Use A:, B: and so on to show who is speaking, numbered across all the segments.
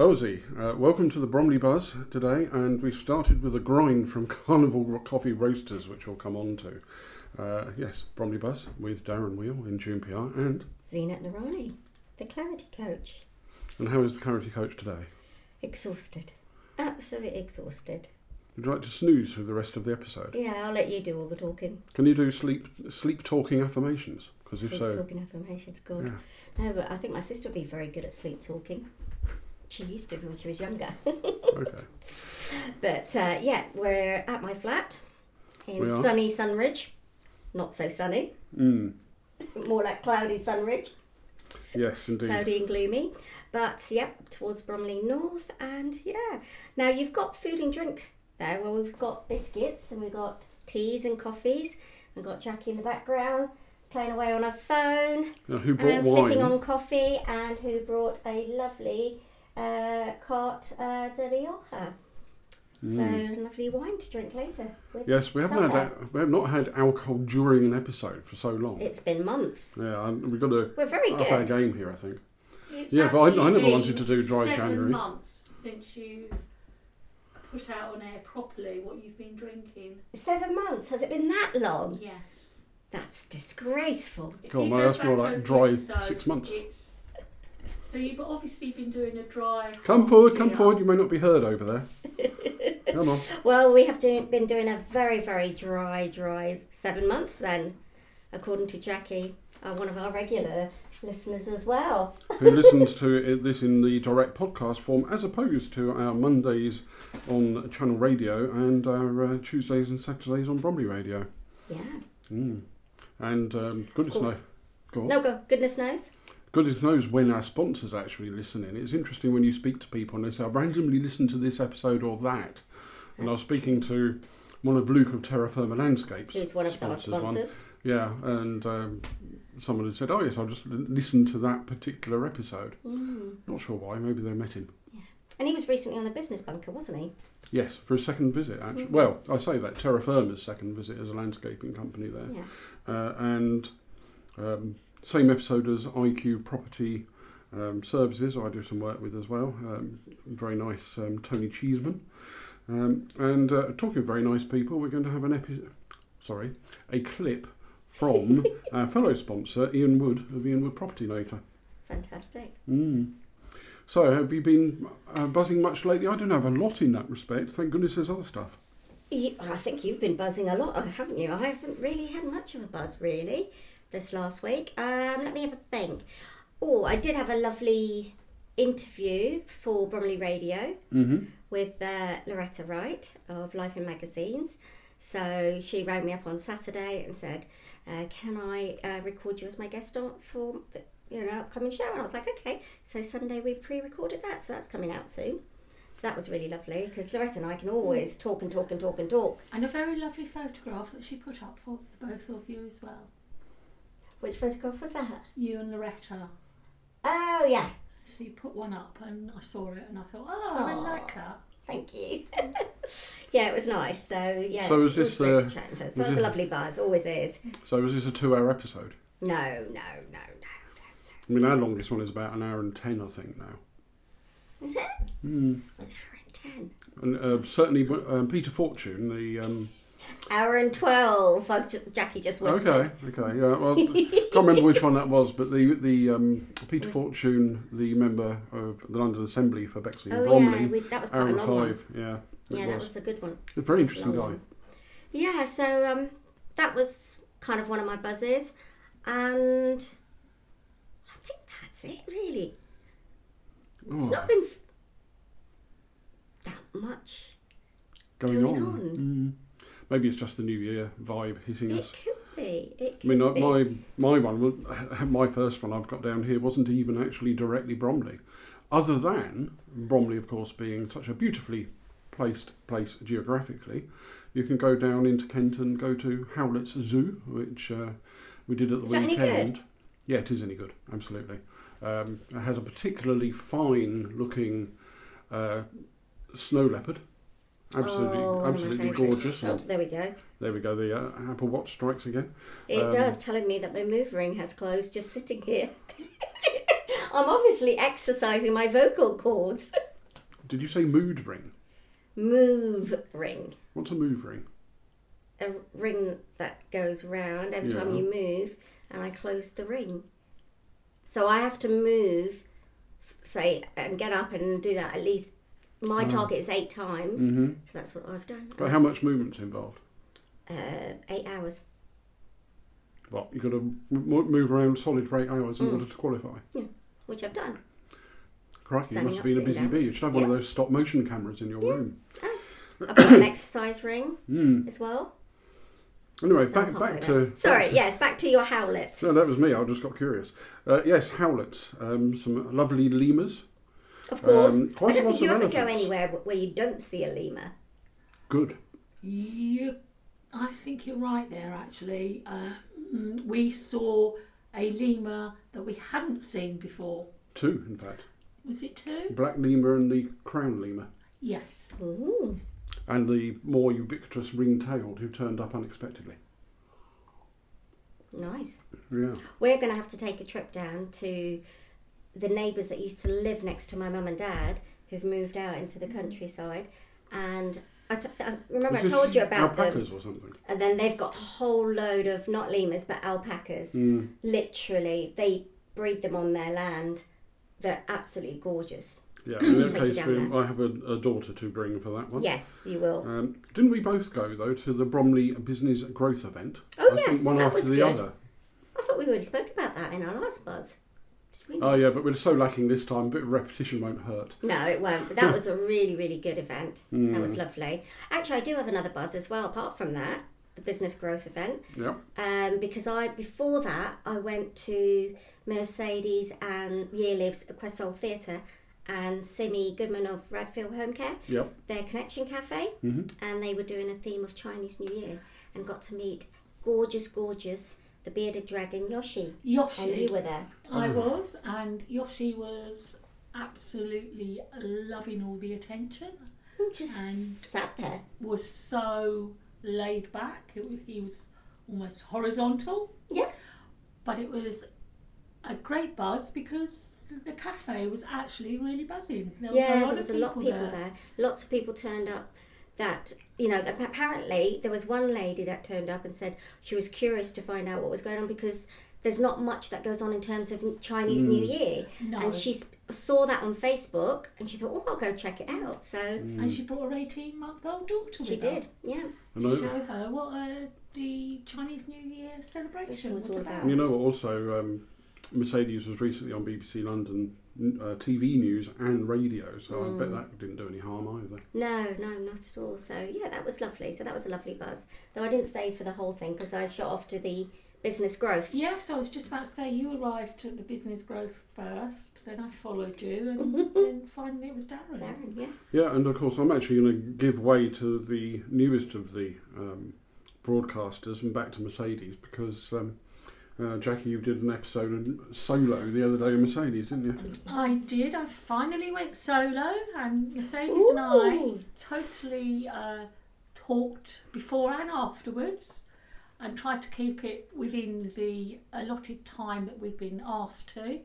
A: Wellsy, uh, welcome to the Bromley Buzz today, and we've started with a grind from Carnival Coffee Roasters, which we'll come on to. Uh, yes, Bromley Buzz with Darren Weale in June PR, and
B: Zeenat Noorani, the clarity coach.
A: and how is the Clarity Coach today?
B: Exhausted. Absolutely exhausted.
A: Would you like to snooze through the rest of the episode?
B: Yeah, I'll let you do all the talking.
A: Can you do sleep sleep talking affirmations? Because if
B: Sleep
A: so,
B: talking affirmations, good.
A: yeah,
B: No, but I think my sister would be very good at sleep talking. She used to be when she was younger.
A: okay.
B: but uh, yeah, we're at my flat in sunny Sundridge. Not so sunny,
A: Mm,
B: more like cloudy Sundridge,
A: yes, indeed.
B: cloudy and gloomy. But yeah, towards Bromley North, and yeah. Now you've got food and drink there. Well, we've got biscuits and we've got teas and coffees. We've got Jacqui in the background playing away on her phone
A: Now, who brought
B: and
A: wine?
B: sipping on coffee, and who brought a lovely uh, cart uh, de Rioja.
A: Mm.
B: So lovely wine to drink later.
A: Yes, we haven't had
B: supper.
A: that, we have not had alcohol during an episode for so long.
B: It's been months.
A: yeah, and we've got to
B: We're very
A: up our game here, I think.
C: It's
A: Yeah, but I- I never wanted to do dry
C: seven
A: January.
C: months since you put out on air properly what you've been drinking.
B: Seven months. Has it been that long?
C: Yes.
B: That's disgraceful.
C: If
A: Come on,
C: you
A: man, that's more like dry
C: episodes,
A: six months.
C: It's, so you've obviously been doing a dry.
A: Come forward, come forward. You may not be heard over there. come on.
B: Well, we have do, been doing a very, very dry, dry seven months then, according to Jacqui, uh, one of our regular listeners as well.
A: Who listens to this in the direct podcast form as opposed to our Mondays on Channel Radio and our uh, Tuesdays and Saturdays on Bromley Radio.
B: Yeah.
A: Mm. And um, goodness knows. Go on.
B: No, go, goodness knows.
A: Goodness knows when our sponsors actually listen in. It's interesting when you speak to people and they say, I randomly listened to this episode or that. And I was speaking to one of Luke of Terra Firma Landscapes.
B: Who's one of our
A: sponsors one. Yeah, and um, someone had said, "Oh yes, I just listened to that particular episode."
B: Mm.
A: Not sure why. Maybe they met him. Yeah.
B: And he was recently on the business bunker, wasn't he?
A: Yes, for a second visit. Actually,
B: Mhm.
A: well, I say that Terra Firma's second visit as a landscaping company there,
B: Yeah.
A: uh, and um, same episode as IQ Property um, Services. I do some work with as well. Um, very nice um, Tony Cheeseman. Um, and uh, talking of very nice people, we're going to have an episode. Sorry, a clip from our fellow sponsor Ian Wood of Ian Wood Property Later.
B: Fantastic.
A: Mm. So, have you been uh, buzzing much lately? I don't have a lot in that respect. Thank goodness there's other stuff.
B: You, I think you've been buzzing a lot, haven't you? I haven't really had much of a buzz, really, this last week. Um, let me have a think. Oh, I did have a lovely interview for Bromley Radio
A: Mm-hmm.
B: with uh, Loretta Wright of Life in Magazines. So she rang me up on Saturday and said, uh, "Can I uh, record you as my guest on for the you know upcoming show?" And I was like, "Okay." So Sunday we pre-recorded that, so that's coming out soon. So that was really lovely because Loretta and I can always talk and talk and talk and talk.
C: And a very lovely photograph that she put up for the both of you as well.
B: Which photograph was that?
C: You and Loretta.
B: Oh yeah,
C: She put one up and I saw it and I thought, oh, I like that.
B: thank you. yeah, it was nice. So yeah.
A: So was
B: it
A: this
B: great
A: the-
B: to chat
A: was
B: So it's a
A: this-
B: lovely buzz. Always is.
A: So, was this a two-hour episode?
B: No, no, no, no.
A: I mean, our longest one is about an hour and ten, I think now.
B: Is it
A: Mm.
B: an hour and ten?
A: And uh, certainly, um, Peter Fortune, the um,
B: Hour and twelve. Jacqui just whispered.
A: okay, okay, yeah. Well, can't remember which one that was, but the the um, Peter Fortune, the member of the London Assembly for Bexley and
B: Oh
A: Bromley,
B: yeah, we, that was quite
A: hour
B: a
A: and
B: long one.
A: five. Yeah, it
B: Yeah, that
A: was.
B: was a good one.
A: a very interesting guy.
B: one. Yeah, so um, that was kind of one of my buzzes, and I think that's it really. It's
A: Oh,
B: not been f- that much.
A: going,
B: going
A: on.
B: on.
A: Mm. Maybe it's just the New Year vibe hitting us.
B: It could be. It
A: I mean,
B: be.
A: my my one, my first one I've got down here wasn't even actually directly Bromley, other than Bromley, of course, being such a beautifully placed place geographically. You can go down into Kent and go to Howletts Zoo, which uh, we did at the
B: Is
A: weekend. Yeah, it is any good, absolutely. Um, it has a particularly fine looking uh, snow leopard. Absolutely,
B: Oh, one of my
A: absolutely gorgeous.
B: Oh, there we go.
A: there we go. The uh, Apple Watch strikes again.
B: It
A: Um,
B: does, telling me that my move ring has closed just sitting here. I'm obviously exercising my vocal cords.
A: Did you say mood ring?
B: Move ring.
A: What's a move ring?
B: A ring that goes round every time you move, and I close the ring. So I have to move, say, and get up and do that at least. My
A: Ah.
B: target is eight times,
A: hmm
B: so that's what I've done.
A: But how much movement's involved?
B: Uh, eight hours.
A: Well, you've got to move around solid for eight hours in
B: Mm.
A: order to qualify.
B: Yeah, which I've done.
A: Crikey, you must have been a busy
B: down.
A: bee. You should have one of those stop motion cameras in your
B: Yeah.
A: room.
B: I've got an exercise ring
A: Mm.
B: as well.
A: Anyway,
B: So
A: back back to.
B: Sorry,
A: back to-
B: yes, back to your howlet.
A: No, that was me. I just got curious. Uh, yes, Howletts. Um, some lovely lemurs.
B: Of course.
A: Um, quite
B: I don't think you ever go anywhere where you don't see a lemur.
A: Good.
C: You, I think you're right there. Actually, um, we saw a lemur that we hadn't seen before.
A: Two, in fact.
C: Was it two?
A: Black lemur and the crown lemur.
C: Yes.
B: Ooh.
A: And the more ubiquitous ring-tailed who turned up unexpectedly.
B: Nice.
A: Yeah.
B: We're going to have to take a trip down to the neighbours that used to live next to my mum and dad who've moved out into the countryside. And I, t- I remember I told you about them.
A: or something.
B: And then they've got a whole load of, not lemurs, but alpacas.
A: Mm.
B: Literally, they breed them on their land. They're absolutely gorgeous.
A: Yeah, in that case, we, I have a, a daughter to bring for that one.
B: Yes, you will.
A: Um, didn't we both go though to the Bromley Business Growth event?
B: Oh,
A: I
B: yes,
A: think one
B: that
A: after
B: was
A: the
B: good.
A: other.
B: I thought we already spoke about that in our last buzz.
A: Oh yeah, but we're so lacking this time. A bit of repetition won't hurt.
B: No, it won't. But that was a really, really good event.
A: Mm.
B: That was lovely. Actually, I do have another buzz as well, apart from that, the business growth event.
A: Yeah.
B: Um, because I before that I went to Mercedes and Year Lives at Theatre and Simi Goodman of Radfield Home Care,
A: Yep.
B: their Connection Cafe,
A: hmm
B: and they were doing a theme of Chinese New Year and got to meet gorgeous, gorgeous the bearded dragon Yoshi.
C: Yoshi.
B: And you were there.
C: I
A: Oh.
C: was, and Yoshi was absolutely loving all the attention.
B: Just
C: And-
B: sat there.
C: Was so laid back. It, he was almost horizontal.
B: Yeah.
C: But it was a great buzz because the cafe was actually really buzzing. There was
B: yeah,
C: a lot
B: there
C: of
B: was a
C: people
B: lot of people there. Lots of people turned up. That you know, apparently there was one lady that turned up and said she was curious to find out what was going on because there's not much that goes on in terms of Chinese New
A: Mm.
B: Year,
C: No.
B: and she s- saw that on Facebook and she thought, oh, I'll go check it out. So
C: and she brought her 18 month old daughter
B: she
C: with her
B: did, yeah.
A: And
C: to
A: I-
C: show her what uh, the Chinese New Year celebration
B: Was
C: was,
B: all
C: about.
B: about.
A: And you know? Also, um, Mercedes was recently on BBC London uh, TV news and radio, so I bet
B: Mm.
A: that didn't do any harm either.
B: No, no, not at all. So yeah, that was lovely. So that was a lovely buzz. Though I didn't stay for the whole thing because I shot off to the business growth.
C: Yes, I was just about to say you arrived at the business growth first, then I followed you, and then finally it was Darren.
B: Darren, yes.
A: Yeah, and of course, I'm actually going to give way to the newest of the um, broadcasters and back to Mercedes because um, uh, Jacqui, you did an episode of solo the other day in Mercedes, didn't you?
C: I did. I finally went solo, and Mercedes and I totally uh, talked before and afterwards, and tried to keep it within the allotted time that we've been asked to.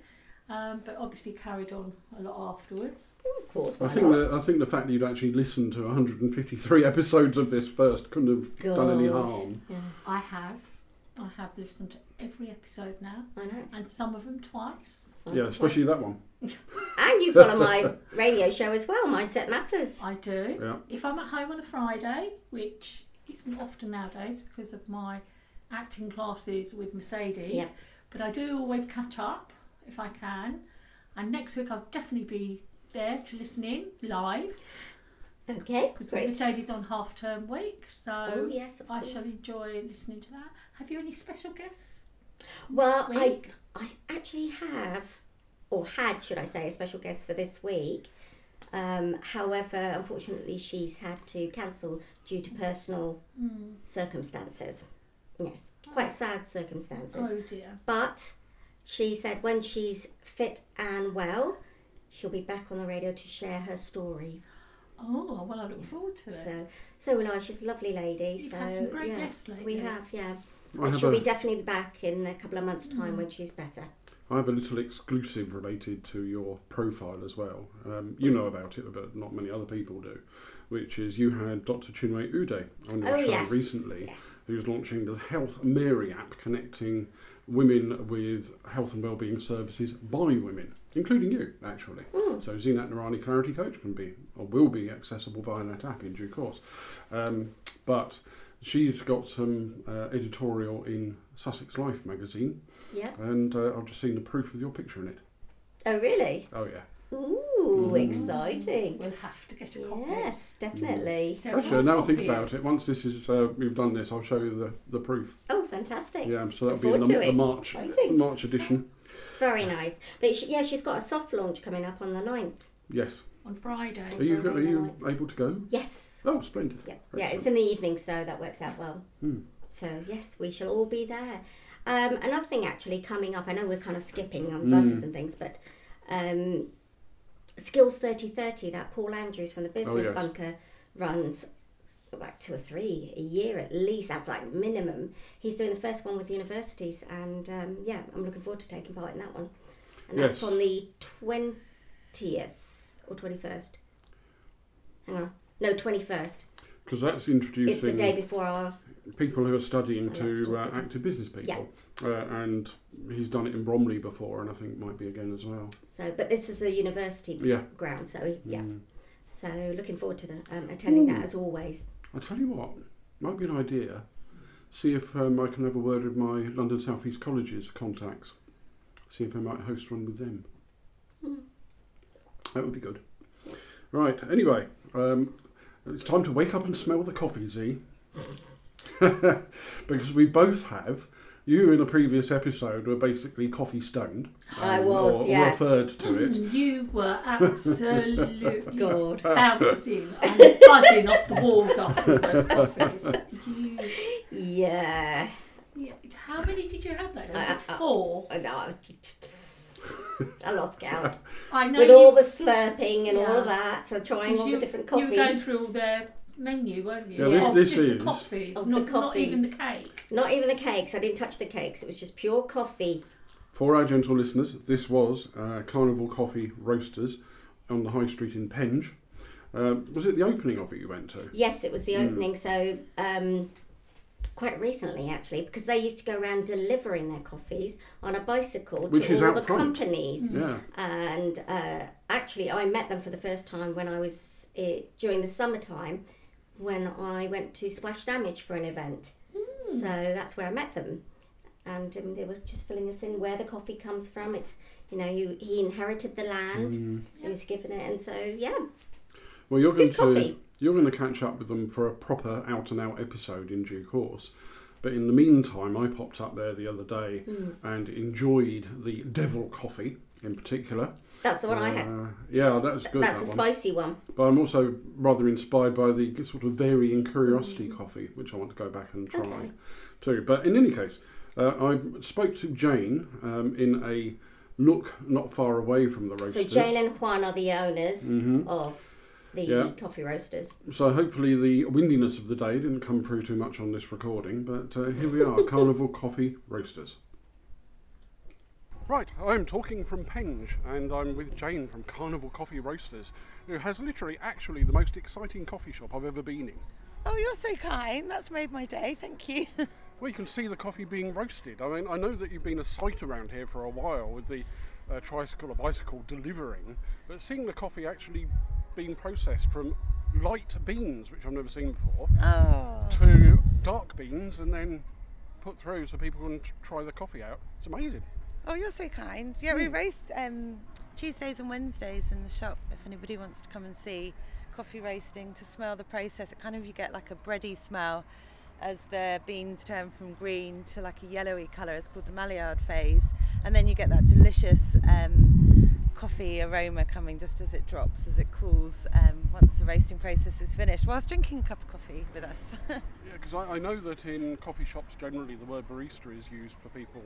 C: Um, but obviously carried on a lot afterwards.
B: Of course.
A: I think
B: not?
A: that I think the fact that you'd actually listened to 153 episodes of this first couldn't have done any harm.
B: Yeah,
C: I have, I have listened to every episode now,
B: I know.
C: and some of them twice.
B: So-
A: Yeah, especially that one.
B: And you follow my radio show as well, Mindset Matters.
C: I do.
A: Yeah.
C: If I'm at home on a Friday, which isn't often nowadays because of my acting classes with Mercedes,
B: Yep.
C: but I do always catch up if I can. And next week I'll definitely be there to listen in live
B: Okay,
C: because. Mercedes on half term week, so
B: Oh yes,
C: I
B: course.
C: shall enjoy listening to that. Have you any special guests?
B: Well, I? I actually have, or had, should I say, a special guest for this week. Um, however, unfortunately, she's had to cancel due to personal
C: Hmm.
B: circumstances. Yes, quite sad circumstances.
C: Oh dear.
B: But she said when she's fit and well, she'll be back on the radio to share her story.
C: Oh well, I look forward to it.
B: So, so will I. She's a lovely lady.
C: You've
B: so
C: had some great
B: yeah,
C: guests lately.
B: we have, yeah.
A: I have
B: she'll
A: a,
B: be definitely back in a couple of months' time
C: Mm.
B: when she's better.
A: I have a little exclusive related to your profile as well. Um, you know about it, but not many other people do. Which is you had Dr. Chinwe Ude on your
B: Oh,
A: show
B: yes.
A: recently,
B: Yes.
A: who's launching the Health Mary app, connecting women with health and wellbeing services by women, including you, actually.
B: Mm.
A: So Zeenat Noorani Clarity Coach can be or will be accessible via that app in due course. Um, but she's got some uh, editorial in Sussex Life magazine,
B: Yeah.
A: and uh, I've just seen the proof of your picture in it.
B: Oh, really?
A: Oh yeah.
B: Ooh,
A: Mm.
B: exciting.
C: We'll have to get a copy.
B: Yes, definitely.
C: Several
A: Actually, now I think about it, once this is uh, we've done this, I'll show you the, the proof.
B: Oh, fantastic.
A: Yeah, so that'll
B: Look
A: be in the, the. March
B: Exciting.
A: March edition.
B: Very nice. But she, yeah, she's got a soft launch coming up on the 9th.
A: Yes.
C: on Friday.
A: Are you
B: Friday
A: are you
B: night.
A: able to go?
B: Yes.
A: Oh, splendid.
B: Yeah,
A: Excellent.
B: yeah, it's in the evening, so that works out well.
A: Hmm.
B: So yes, we shall all be there. Um, another thing actually coming up, I know we're kind of skipping on
A: Mm.
B: buses and things, but um, Skills thirty thirty that Paul Andrews from the Business
A: Oh, yes.
B: Bunker runs like two or three a year at least. That's like minimum. He's doing the first one with universities, and um, yeah, I'm looking forward to taking part in that one. And that's
A: Yes.
B: on the twentieth or twenty first. Hang on, no twenty first.
A: Because that's introducing.
B: It's the day before our
A: people who are studying to uh, active business people.
B: Yeah.
A: Uh, and he's done it in Bromley before, and I think might be again as well.
B: So, but this is a university
A: Yeah.
B: ground, so yeah.
A: Mm.
B: So looking forward to the, um, attending
A: Ooh.
B: that as always.
A: I'll tell you what, might be an idea. See if um, I can have a word with my London South East Colleges contacts. See if I might host one with them.
B: Hmm.
A: That would be good. Right, anyway, um, it's time to wake up and smell the coffee, Z. because we both have. You in a previous episode were basically coffee stoned.
B: I
A: um,
B: was,
A: or
B: yes.
A: referred to it.
C: Mm, You were absolutely
B: God.
C: bouncing and buzzing off the walls after those coffees. You,
B: Yeah.
C: yeah, how many did you have that? Was
B: I-
C: it four?
B: I know. I lost count.
C: I know
B: With
C: you,
B: all the slurping and all of that, so trying all
C: you,
B: the different coffees.
C: you were going
B: coffees.
C: through all their menu, weren't you?
A: Yeah,
B: this-
C: Of
A: this
C: just
A: is-
C: the coffees,
B: Of the
C: not, not even the cake.
B: Not even the cakes. I didn't touch the cakes. It was just pure coffee.
A: For our gentle listeners, this was uh, Carnival Coffee Roasters on the High Street in Penge. Um, was it the opening of it you went to?
B: Yes, it was the
A: Mm.
B: opening. So um, quite recently, actually, because they used to go around delivering their coffees on a bicycle
A: Which
B: to
A: is
B: all
A: out
B: the
A: front.
B: companies.
A: Yeah.
B: and uh, actually I met them for the first time when I was uh, during the summertime when I went to Splash Damage for an event.
C: Hmm.
B: So that's where I met them, and um, they were just filling us in where the coffee comes from. It's you know he, he inherited the land,
A: Mm.
B: he was given it, and so yeah,
A: Well, you're going
B: good
A: to
B: coffee.
A: you're going to catch up with them for a proper out and out episode in due course. But in the meantime, I popped up there the other day
B: Mm.
A: and enjoyed the Devil Coffee in particular.
B: That's the one I had.
A: Uh, yeah, that was good.
B: That's
A: that
B: a
A: one.
B: spicy one.
A: But I'm also rather inspired by the sort of varying curiosity coffee, which I want to go back and try
B: Mm. Okay.
A: too. But in any case, uh, I spoke to Jane um, in a look not far away from the roasters. So.
B: Jane and Juan are the owners
A: hmm
B: of the
A: Yeah.
B: coffee roasters.
A: So hopefully the windiness of the day didn't come through too much on this recording, but uh, here we are, Carnival Coffee Roasters. Right, I'm talking from Penge, and I'm with Jane from Carnival Coffee Roasters, who has literally actually the most exciting coffee shop I've ever been in.
D: Oh, you're so kind. That's made my day. Thank you.
A: Well, you can see the coffee being roasted. I mean, I know that you've been a sight around here for a while with the uh, tricycle or bicycle delivering, but seeing the coffee actually being processed from light beans, which I've never seen before,
D: Oh.
A: to dark beans and then put through so people can try the coffee out. It's amazing.
D: Oh, you're so kind. Yeah, we roast um, Tuesdays and Wednesdays in the shop. If anybody wants to come and see coffee roasting to smell the process, it kind of you get like a bready smell as the beans turn from green to like a yellowy colour. It's called the Maillard phase, and then you get that delicious um, coffee aroma coming just as it drops, as it cools. Um, once the roasting process is finished, whilst drinking a cup of coffee with us.
A: Yeah, because I, I know that in coffee shops generally the word barista is used for people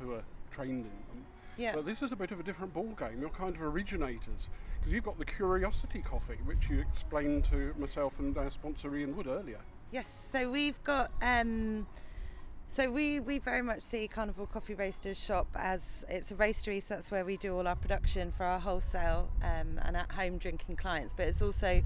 A: who are trained in them.
D: yeah.
A: But this is a bit of a different ball game. You're kind of originators because you've got the Curiosity Coffee, which you explained to myself and our sponsor Ian Wood earlier.
D: Yes, so we've got um, So we, we very much see Carnival Coffee Roasters shop as it's a roastery, so that's where we do all our production for our wholesale um, and at home drinking clients. But it's also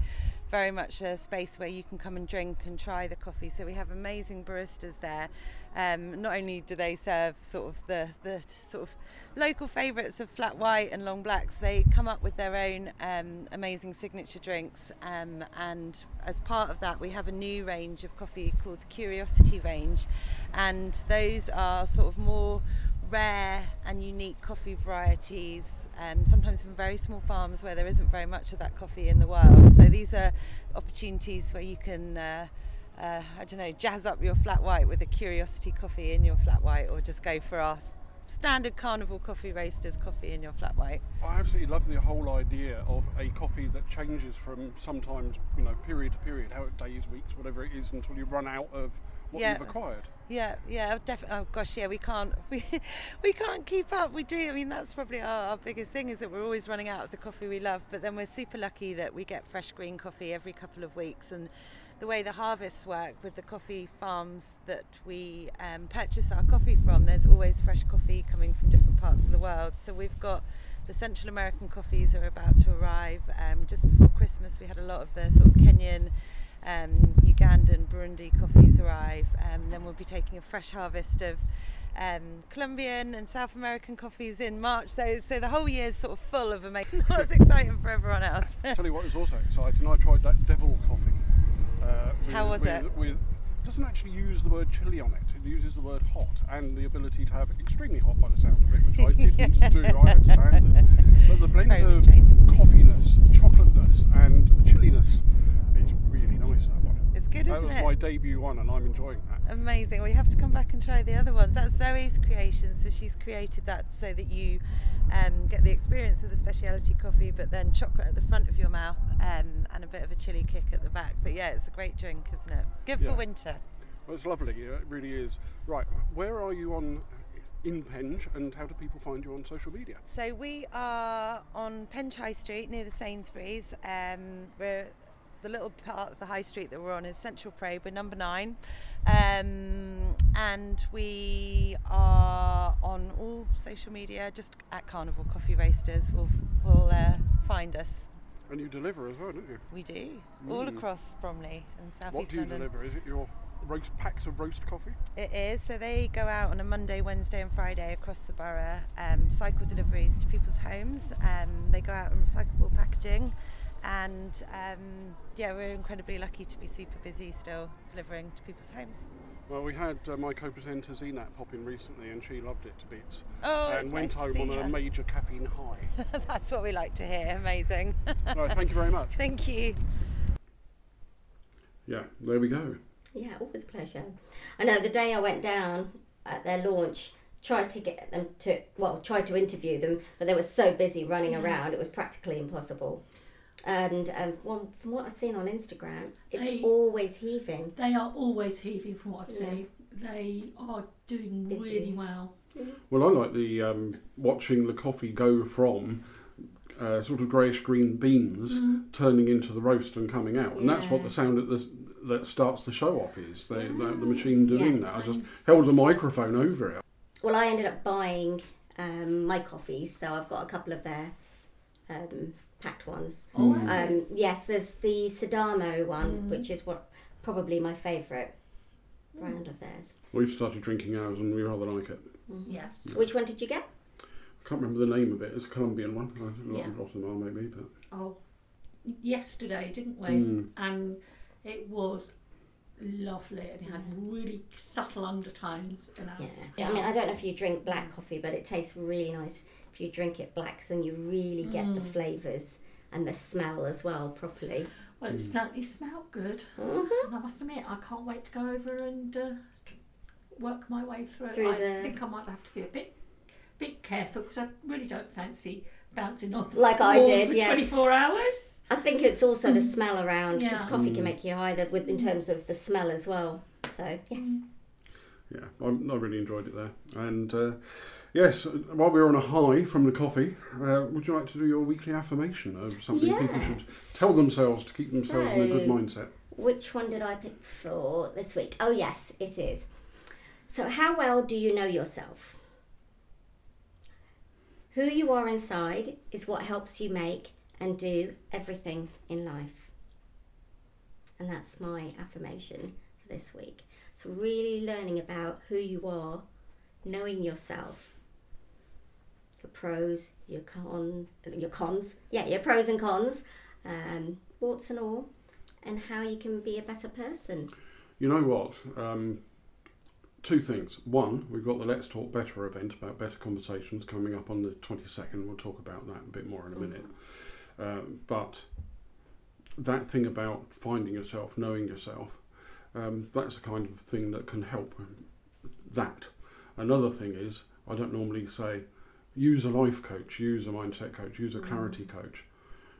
D: very much a space where you can come and drink and try the coffee. So we have amazing baristas there. Um, not only do they serve sort of the, the sort of local favourites of flat white and long blacks, they come up with their own um, amazing signature drinks. Um, and as part of that, we have a new range of coffee called the Curiosity range, and those are sort of more rare and unique coffee varieties, um, sometimes from very small farms where there isn't very much of that coffee in the world. So these are opportunities where you can, uh, uh, I don't know, jazz up your flat white with a curiosity coffee in your flat white, or just go for our standard carnival coffee roasters coffee in your flat white.
A: I absolutely love the whole idea of a coffee that changes from sometimes, you know, period to period, how it days, weeks, whatever it is, until you run out of what
D: Yeah.
A: you've acquired.
D: Yeah, yeah, definitely. Oh gosh, yeah, we can't, we, we can't keep up. We do. I mean, that's probably our, our biggest thing is that we're always running out of the coffee we love. But then we're super lucky that we get fresh green coffee every couple of weeks, and the way the harvests work with the coffee farms that we um, purchase our coffee from, there's always fresh coffee coming from different parts of the world. So we've got the Central American coffees are about to arrive. Um, just before Christmas, we had a lot of the sort of Kenyan um, Ugandan, Burundi coffees arrive. Um, then we'll be taking a fresh harvest of um, Colombian and South American coffees in March. So, so the whole year is sort of full of amazing. That's exciting for everyone else.
A: Tell you what is also exciting, I tried that devil coffee. Uh, with,
D: How was
A: with,
D: it?
A: With, it doesn't actually use the word chili on it. It uses the word hot and the ability to have extremely hot by the sound of it, which I didn't do. I had standard. But the blend
D: Very
A: of
D: restrained.
A: coffeeness, chocolateness, and chilliness, That one.
D: It's good,
A: that
D: isn't it?
A: That was my debut one, and I'm enjoying that.
D: Amazing. Well, you have to come back and try the other ones. That's Zoe's creation. So she's created that so that you um, get the experience of the specialty coffee, but then chocolate at the front of your mouth um, and a bit of a chili kick at the back. But yeah, it's a great drink, isn't it? Good
A: Yeah.
D: for winter.
A: Well, it's lovely. yeah, It really is. Right, where are you on in Penge, and how do people find you on social media?
D: So we are on Penge High Street near the Sainsbury's. Um, we're the little part of the high street that we're on is Central Parade. We're number nine, um, and we are on all social media. Just at Carnival Coffee Roasters, will will uh, find us.
A: And you deliver as well, don't you?
D: We do all
A: Mm.
D: across Bromley and South
A: what
D: East
A: do you
D: London.
A: deliver? Is it your roast packs of roast coffee?
D: It is. So they go out on a Monday, Wednesday, and Friday across the borough. Um, cycle deliveries to people's homes. Um, they go out in recyclable packaging, and um, yeah, we're incredibly lucky to be super busy still delivering to people's homes.
A: Well, we had uh, my co-presenter Zeenat pop in recently, and she loved it to bits,
D: Oh,
A: and went
D: nice
A: home
D: see
A: on a major caffeine high.
D: That's what we like to hear. Amazing.
A: no, thank you very much.
D: Thank you.
A: Yeah, there we go.
B: Yeah, always a pleasure. I know the day I went down at their launch, tried to get them to, well, tried to interview them, but they were so busy running around, it was practically impossible. And um, well, from what I've seen on Instagram, it's
C: They-
B: always heaving.
C: They are always heaving from what I've
B: Yeah.
C: seen. They are doing
B: Busy.
C: really well.
A: Well, I like the um, watching the coffee go from uh, sort of greyish green beans turning into the roast and coming out, and that's what the sound at the, that starts the show off is the, the, the machine doing
B: Yeah.
A: that. I just held the microphone over it.
B: Well, I ended up buying um, my coffees, so I've got a couple of their um, packed ones.
C: Oh,
A: Mm.
C: have?
B: Um, yes, there's the Sidamo one,
C: Mm.
B: which is what probably my favourite brand of theirs.
A: We've started drinking ours, and we rather like it.
C: yes.
B: Which one did you get?
A: I can't remember the name of it. It's a Colombian one. I don't know
C: Yeah.
A: what them are maybe, but
C: Oh, yesterday, didn't we?
A: Mm.
C: And it was lovely and it had really subtle undertones. And I,
B: Yeah. I mean, I don't know if you drink black coffee, but it tastes really nice if you drink it black, so then you really get the
C: Mm.
B: flavours and the smell as well properly.
C: well, it certainly smelled good.
B: Mhm.
C: And I must admit, I can't wait to go over and uh, work my way through.
B: Through
C: I
B: the-
C: think I might have to be a bit, bit careful because I really don't fancy bouncing off
B: Like I did,
C: for
B: yeah.
C: 24 hours.
B: I think it's also the smell around because
C: Yeah.
B: coffee
A: Mm.
B: can make you high the- with in terms of the smell as well. So yes,
A: yeah, I, I really enjoyed it there. And uh, yes, while we're on a high from the coffee, uh, would you like to do your weekly affirmation of something people should tell themselves to keep themselves in a good mindset?
B: Which one did I pick for this week? Oh yes, it is. So, how well do you know yourself? Who you are inside is what helps you make and do everything in life. And that's my affirmation for this week. So, really learning about who you are, knowing yourself, your pros, your con, your cons, yeah, your pros and cons, um, warts and all, and how you can be a better person.
A: You know what? Um, two things. One, we've got the Let's Talk Better event about better conversations coming up on the 22nd. We'll talk about that a bit more in a minute. Um, but that thing about finding yourself, knowing yourself, um, that's the kind of thing that can help that. Another thing is, I don't normally say, use a life coach, use a mindset coach, use a clarity coach.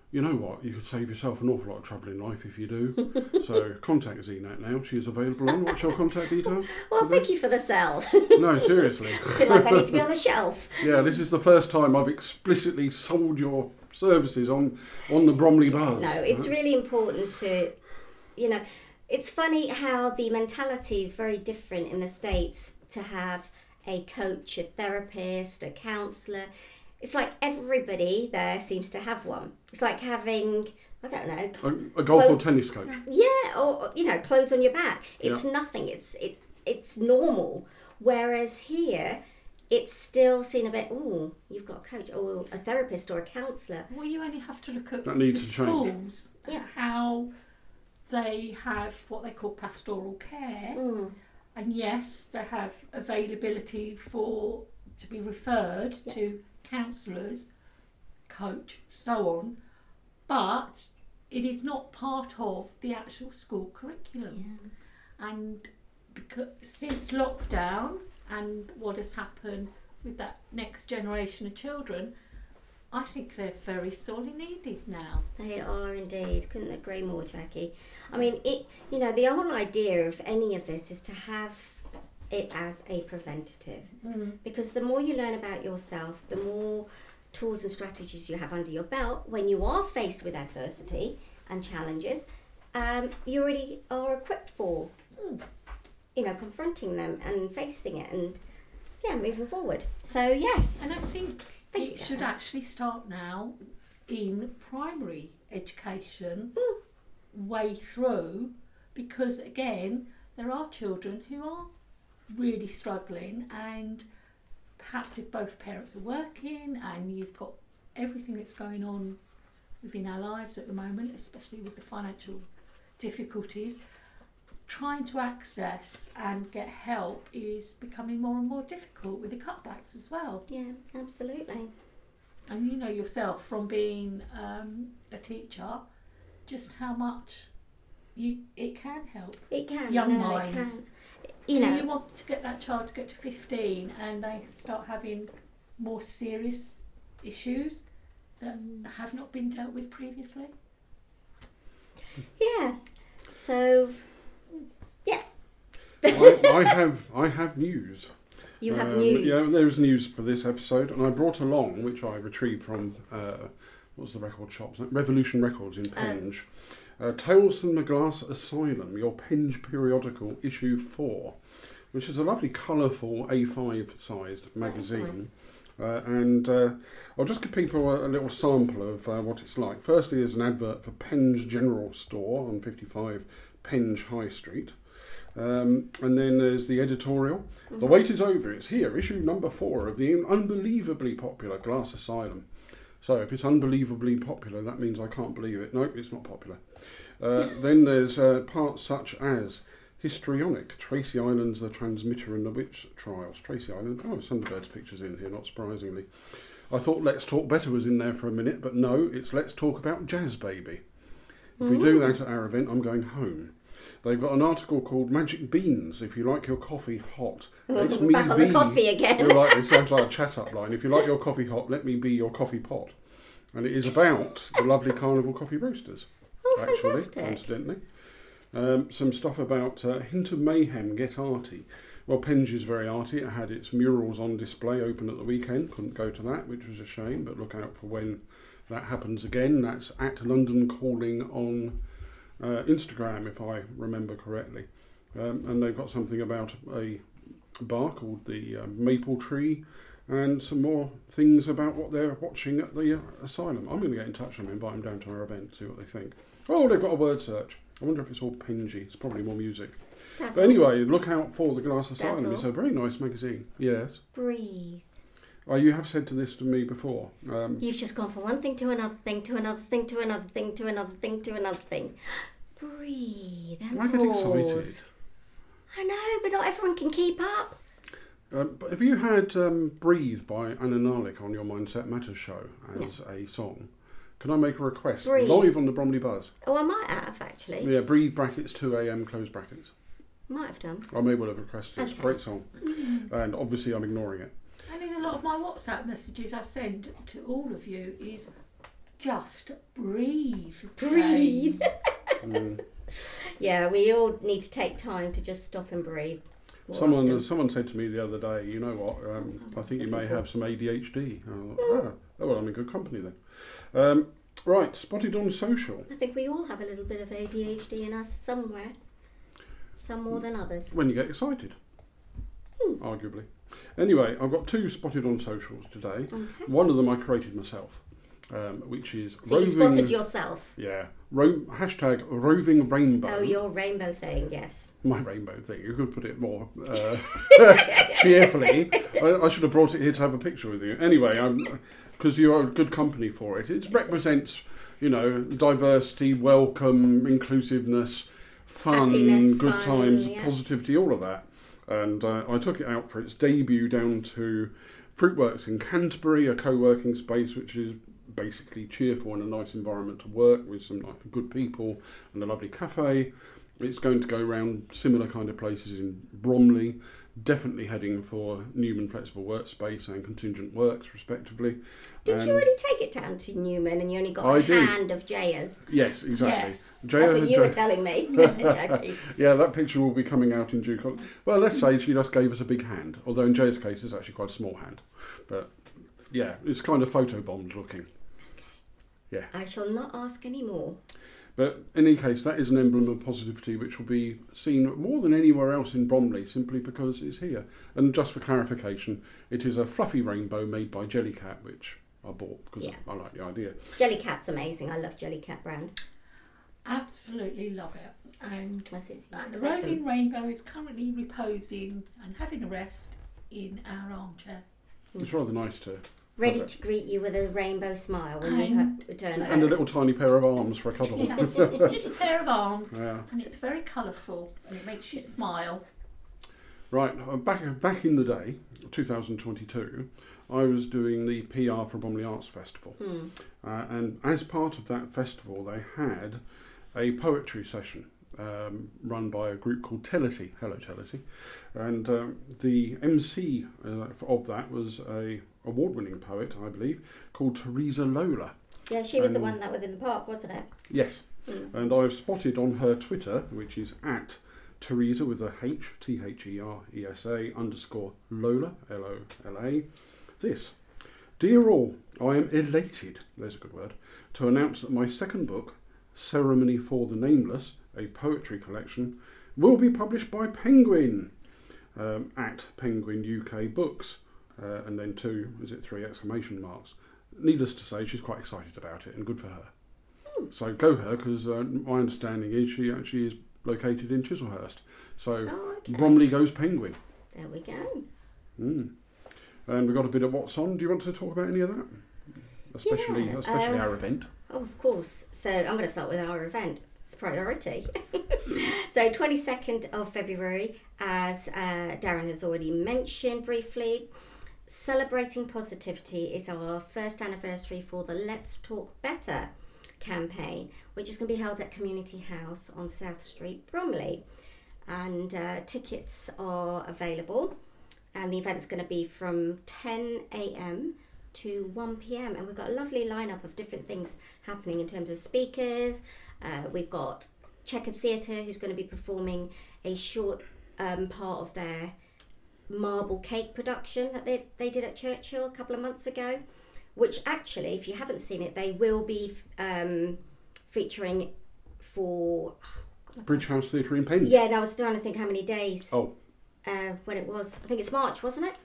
A: You know what? You could save yourself an awful lot of trouble in life if you do. so contact Zeenat now. She is available on. What's your contact details?
B: Well, thank you for the sell.
A: No, seriously.
B: I feel like I need to be on the shelf.
A: Yeah, this is the first time I've explicitly sold your services on on the Bromley Buzz.
B: No, it's
A: right?
B: really important to, you know, it's funny how the mentality is very different in the States to have a coach, a therapist, a counsellor. It's like everybody there seems to have one. It's like having, I don't know,
A: a, a golf or tennis coach.
B: yeah, or you know, clothes on your back. It's nothing. It's it's it's normal. Whereas here, it's still seen a bit. Oh, you've got a coach, or a therapist, or a counsellor.
C: Well, you only have to look at
A: That needs
C: the
A: to change.
C: schools,
B: Yeah.
C: how they have what they call pastoral care,
B: Mm.
C: and yes, they have availability for to be referred
B: Yeah.
C: to counsellors, coach, so on, but it is not part of the actual school curriculum. And because since lockdown and what has happened with that next generation of children, I think they're very sorely needed now.
B: They are indeed. Couldn't agree more, Jacqui. I mean, it. You know, the whole idea of any of this is to have it as a preventative, because the more you learn about yourself, the more tools and strategies you have under your belt when you are faced with adversity and challenges, um, you already are equipped for. You know, confronting them and facing it, and yeah, moving forward. So yes,
C: And I think
B: Thank
C: it should actually start now in primary education
B: Hmm.
C: way through because again there are children who are really struggling and perhaps if both parents are working and you've got everything that's going on within our lives at the moment especially with the financial difficulties trying to access and get help is becoming more and more difficult with the cutbacks as well
B: yeah, absolutely.
C: and you know yourself from being um, a teacher just how much you it can help.
B: It can.
C: Young
B: no,
C: minds.
B: It can. You
C: Do
B: know,
C: you want to get that child to get to 15 and they start having more serious issues that have not been dealt with previously?
B: yeah. So yeah.
A: I, I have I have news.
B: you have
A: Um,
B: news.
A: Yeah, there is news for this episode, and I brought along, which I retrieved from uh, was the record shop? Revolution Records in Penge. Uh, Tales from the Glass Asylum, your Penge periodical, issue four, which is a lovely, colourful A5 sized magazine.
B: nice.
A: Uh, and uh, I'll just give people a, a little sample of uh, what it's like. Firstly, is an advert for Penge General Store on 55 Penge High Street. Um, and then there's the editorial. The wait is over. It's here, issue number four of the unbelievably popular Glass Asylum. So if it's unbelievably popular, that means I can't believe it. No, it's not popular. Uh, then there's uh, parts such as Histrionic, Tracy Islands, The Transmitter and the Witch Trials. Tracy Island, oh, Thunderbird's pictures in here, not surprisingly. I thought Let's Talk Better was in there for a minute, but no, it's Let's Talk About Jazz Baby. If we do that at our event, I'm going home. They've got an article called Magic Beans. If you like your coffee hot, let me
B: Back on
A: be.
B: the coffee again.
A: You're right, it sounds like a chat up line. If you like your coffee hot, let me be your coffee pot. And it is about the lovely Carnival Coffee Roasters,
B: Oh,
A: actually,
B: fantastic.
A: coincidentally. Um, some stuff about uh, Hint of Mayhem, Get Arty. Well, Penge is very arty. It had its murals on display open at the weekend. Couldn't go to that, which was a shame, but look out for when that happens again. That's at London Calling on uh, Instagram, if I remember correctly. Um, and they've got something about a bar called the uh, Maple Tree, and some more things about what they're watching at the uh, asylum. I'm going to get in touch with them, invite them down to our event, to see what they think. Oh, they've got a word search. I wonder if it's all Pingy. It's probably more music.
B: That's
A: But anyway, look out for the Glass Asylum. It's a very nice magazine. Yes.
B: all. Breathe.
A: Oh, you have said to this to me before. Um,
B: You've just gone from one thing to another thing to another thing to another thing to another thing to another thing. Breathe and
A: I get
B: pause.
A: excited.
B: I know, but not everyone can keep up.
A: Um, but have you had um, "Breathe" by Anna Nalick on your Mindset Matters show as a song? Can I make a request
B: Breathe.
A: live on the Bromley Buzz?
B: Oh, I might have actually.
A: Yeah, breathe brackets two a.m. close brackets.
B: Might have done.
A: I may well have requested it. It's a great song, and obviously I'm ignoring it.
C: And in a lot of my WhatsApp messages I send to all of you is just breathe.
B: Breathe.
A: Mm.
B: Yeah, we all need to take time to just stop and breathe. more
A: Someone,
B: often.
A: someone said to me the other day, you know what? Um,
B: Oh,
A: I think you may have some ADHD. I thought, ah, oh, well, I'm in good company then. Um, right, spotted on social.
B: I think we all have a little bit of ADHD in us somewhere. Some more than others.
A: When you get excited,
B: Hmm.
A: arguably. Anyway, I've got two spotted on socials today.
B: Okay.
A: One of them I created myself, um, which is
B: So you
A: roving.
B: spotted yourself.
A: Yeah, ro- hashtag roving rainbow.
B: Oh, your rainbow thing, yes.
A: my rainbow thing. You could put it more uh, cheerfully. I, I should have brought it here to have a picture with you. Anyway, because you are good company for it. It represents, you know, diversity, welcome, inclusiveness, fun,
B: Happiness,
A: good
B: fun,
A: times,
B: yeah.
A: positivity, all of that. And uh, I took it out for its debut down to Fruitworks in Canterbury, a co-working space which is basically cheerful and a nice environment to work with some like, good people and a lovely cafe. It's going to go around similar kind of places in Bromley, definitely heading for Newman Flexible Workspace and Contingent Works, respectively.
B: Did you already take it down to Newman and you only got
A: I
B: a
A: did.
B: hand of Jaya's?
A: Yes, exactly.
C: Yes.
A: Jaya
B: That's what you were telling me,
A: yeah, that picture will be coming out in due course. Well, let's say she just gave us a big hand, although in Jay's case it's actually quite a small hand. But yeah, it's kind of photo bombed looking.
B: I shall not ask any more.
A: But in any case, that is an emblem of positivity which will be seen more than anywhere else in Bromley simply because it's here. And just for clarification, it is a fluffy rainbow made by Jellycat, which I bought because
B: Yeah.
A: I like the idea.
B: Jellycat's amazing. I love Jellycat brand.
C: Absolutely love it. And
B: My sister
C: And
B: used
C: the
B: to them.
C: roving rainbow is currently reposing and having a rest in our armchair.
A: It's rather nice to.
B: Ready to greet you with a rainbow smile when you
C: And-
B: have return
A: And a little tiny pair of arms for a cuddle.
C: It has a little pair of arms
A: Yeah.
C: and it's very colourful and it makes you smile.
A: Right, uh, back back in the day, 2022, I was doing the PR for Bromley Arts Festival,
B: Hmm.
A: uh, and as part of that festival, they had a poetry session um, run by a group called Tellity. Hello, Tellity, and um, the MC uh, of that was a award-winning poet, I believe, called Theresa Lola.
B: Yeah, she was the one that was in the park, wasn't it?
A: Yes,
B: Mm.
A: and I've spotted on her Twitter, which is at Teresa with a H, T H E R E S A underscore Lola, L O L A, this. Dear all, I am elated, there's a good word, to announce that my second book, Ceremony for the Nameless, a poetry collection, will be published by Penguin um, at Penguin UK Books, uh, and then two, is it three exclamation marks. Needless to say, she's quite excited about it, and good for her. So go her, because uh, my understanding is she actually is located in Chislehurst. So
B: Oh, okay.
A: Bromley goes Penguin.
B: There we go.
A: Mm. And we've got a bit of what's on. Do you want to talk about any of that? Especially,
B: Yeah,
A: especially
B: uh,
A: our event.
B: Oh, of course. So I'm going to start with our event. It's priority. so 22nd of February, as uh, Darren has already mentioned briefly, celebrating positivity is our first anniversary for the Let's Talk Better campaign, which is going to be held at Community House on South Street, Bromley. And uh, tickets are available, and the event's going to be from 10 a.m. to 1 p.m. And we've got a lovely lineup of different things happening in terms of speakers. Uh, we've got Checker Theatre, who's going to be performing a short um, part of their marble cake production that they, they did at Churchill a couple of months ago, which actually, if you haven't seen it, they will be um, featuring for.
A: Bridge House Theatre in Penn.
B: Yeah, and I was trying to think how many days.
A: Oh,
B: uh, when it was. I think it's March, wasn't it?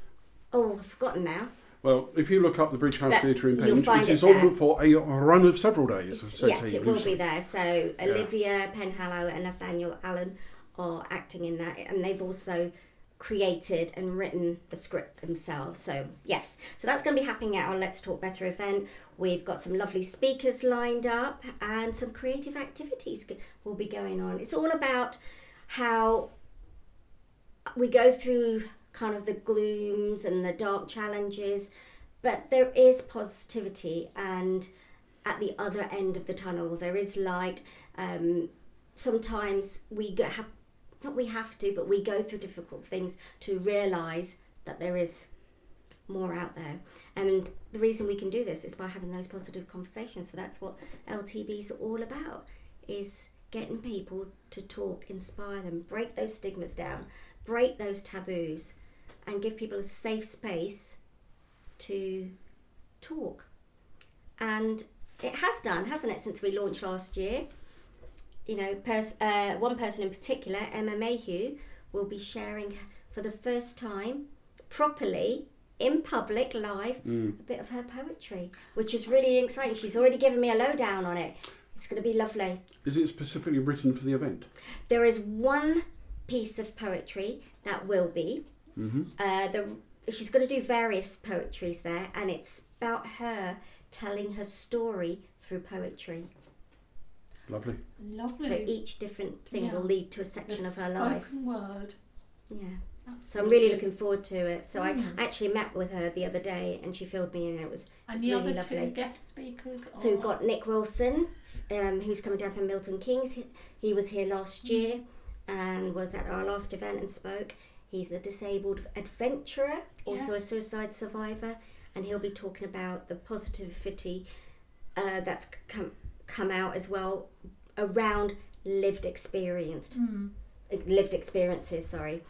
B: Oh, I've forgotten now.
A: Well, if you look up the Bridge House Theatre in Penge, it is on for a run of several days. So
B: yes, it will be there. So Olivia Penhallow and Nathaniel Allen are acting in that, and they've also created and written the script themselves. So yes, so that's going to be happening at our Let's Talk Better event. We've got some lovely speakers lined up, and some creative activities will be going on. It's all about how we go through kind of the glooms and the dark challenges, but there is positivity and at the other end of the tunnel there is light. Um, sometimes we go, have not we have to, but we go through difficult things to realise that there is more out there. And the reason we can do this is by having those positive conversations. So that's what LTBs are all about is getting people to talk, inspire them, break those stigmas down, break those taboos and give people a safe space to talk. And it has done, hasn't it, since we launched last year? You know, pers- uh, one person in particular, Emma Mayhew, will be sharing for the first time properly in public live
A: Mm.
B: a bit of her poetry, which is really exciting. She's already given me a lowdown on it. It's going to be lovely.
A: Is it specifically written for the event?
B: There is one piece of poetry that will be.
A: Mm-hmm.
B: Uh, the, she's going to do various poetries there, and it's about her telling her story through poetry.
A: Lovely.
C: Lovely.
B: So each different thing
C: Yeah.
B: will lead to a
C: the
B: section of her life.
C: spoken word.
B: Yeah. So I'm really looking forward to it. So
C: Mm.
B: I actually met with her the other day, and she filled me in. and It was
C: And
B: it's
C: the
B: really
C: other two
B: lovely.
C: guest speakers.
B: So we've got Nick Wilson, um, who's coming down from Milton Keynes. He, he was here last year and was at our last event and spoke. He's a disabled adventurer, also a suicide survivor, and he'll be talking about the positivity uh, that's come come out as well around lived experienced
C: Mm.
B: lived experiences. Sorry,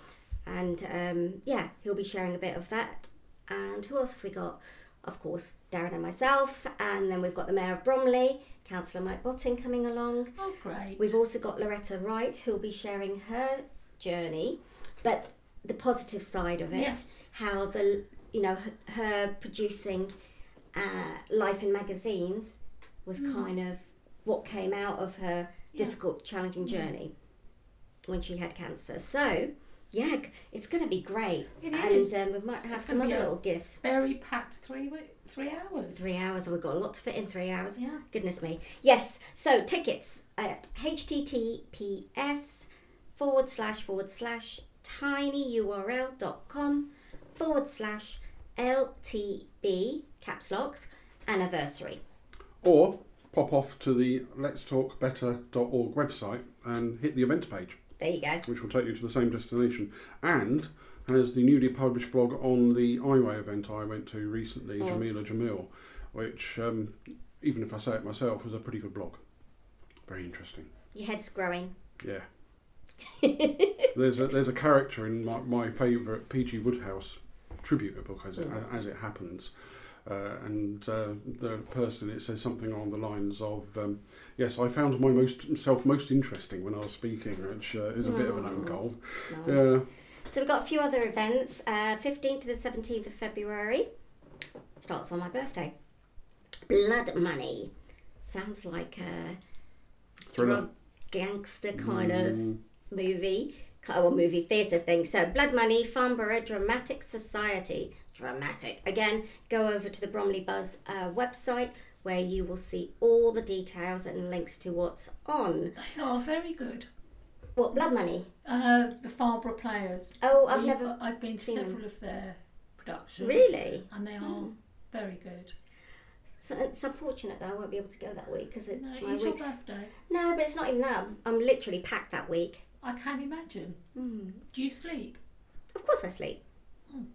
B: and um, yeah, he'll be sharing a bit of that. And who else have we got? Of course, Darren and myself, and then we've got the Mayor of Bromley, Councillor Mike Botting coming along.
C: Oh, great.
B: We've also got Loretta Wright, who'll be sharing her journey, but the positive side of it,
C: Yes.
B: how the you know her, her producing uh, life in magazines was
C: Mm.
B: kind of what came out of her
C: Yeah.
B: difficult, challenging
C: Yeah.
B: journey when she had cancer. So, yeah, it's going to be great.
C: It
B: and
C: is.
B: um, we might have
C: It's
B: some other little gifts.
C: Very packed three three hours.
B: Three hours, we've got a lot to fit in three hours.
C: Yeah.
B: Goodness me. Yes, so tickets at https forward slash forward slash tinyurl.com forward slash LTB caps lock anniversary.
A: Or pop off to the Let's Talk Better.org website and hit the events page,
B: There you go.
A: which will take you to the same destination. And as the newly published blog on the Iway event I went to recently,
B: Mm.
A: Jameela Jamil, which, um, even if I say it myself, was a pretty good blog. Very interesting.
B: Your head's growing.
A: Yeah. there's a there's a character in my, my favourite PG Wodehouse tribute book as it
B: Mm.
A: as it happens, uh, and uh, the person it says something along the lines of um, yes I found my most self most interesting when I was speaking, which uh, is a bit of an own
B: Mm.
A: goal.
B: Nice.
A: Yeah,
B: So we've got a few other events. Uh, 15th to the 17th of February. Starts on my birthday. Blood Money. Sounds like a
A: thriller.
B: drug gangster kind of
A: Mm,
B: movie, well, movie theatre thing. So, Blood Money, Farnborough Dramatic Society. Dramatic. Again, go over to the Bromley Buzz uh, website where you will see all the details and links to what's on.
C: They are very good.
B: What, Blood Money?
C: Uh, the Farnborough players.
B: Oh, I've
C: We-
B: never.
C: I've been to
B: seen them.
C: several of their productions.
B: Really?
C: And they are
B: Mm.
C: very good.
B: So it's unfortunate that I won't be able to go that week because
C: No,
B: my
C: it's your
B: week's.
C: birthday.
B: No, but it's not even that. I'm literally packed that week.
C: I can imagine.
B: Mm.
C: Do you sleep
B: Of course, I sleep.
C: Mm.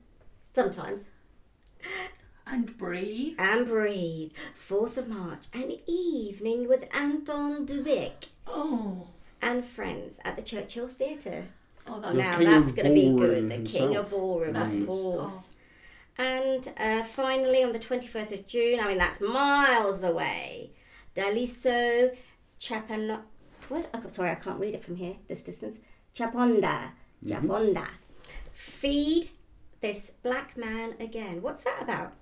B: Sometimes.
C: and breathe?
B: And breathe. 4th of March, an evening with Anton Du Beke
C: Oh,
B: and friends at the Churchill Theatre.
C: oh,
A: Yes,
C: that's
B: now that's going to be good. The King of Ballroom,
C: That
B: of
C: is.
B: course. And uh, finally, on the 21st of June, I mean, that's miles away, Daliso Chapan. Sorry, I can't read it from here, this distance. Chaponda. Chaponda. feed this black man again. What's that about?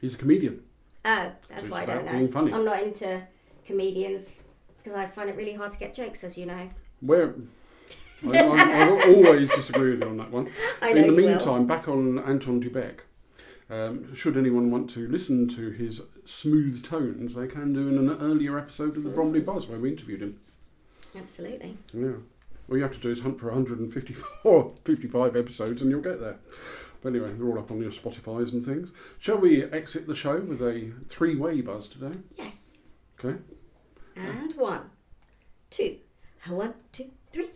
A: He's a comedian.
B: Oh, that's
A: It's
B: why I don't know.
A: being funny.
B: I'm not into comedians because I find it really hard to get jokes, as you know.
A: Where I, I, I always disagree with you on that one.
B: I know
A: In the meantime, back on Anton Du Beke. Um, should anyone want to listen to his smooth tones, they can do in an earlier episode of the Bromley Buzz where we interviewed him.
B: Absolutely.
A: Yeah. All you have to do is hunt for 154, 55 episodes and you'll get there. But anyway, they're all up on your Spotify's and things. Shall we exit the show with a three way buzz today?
B: Yes.
A: Okay.
B: And one, two, one, two, three.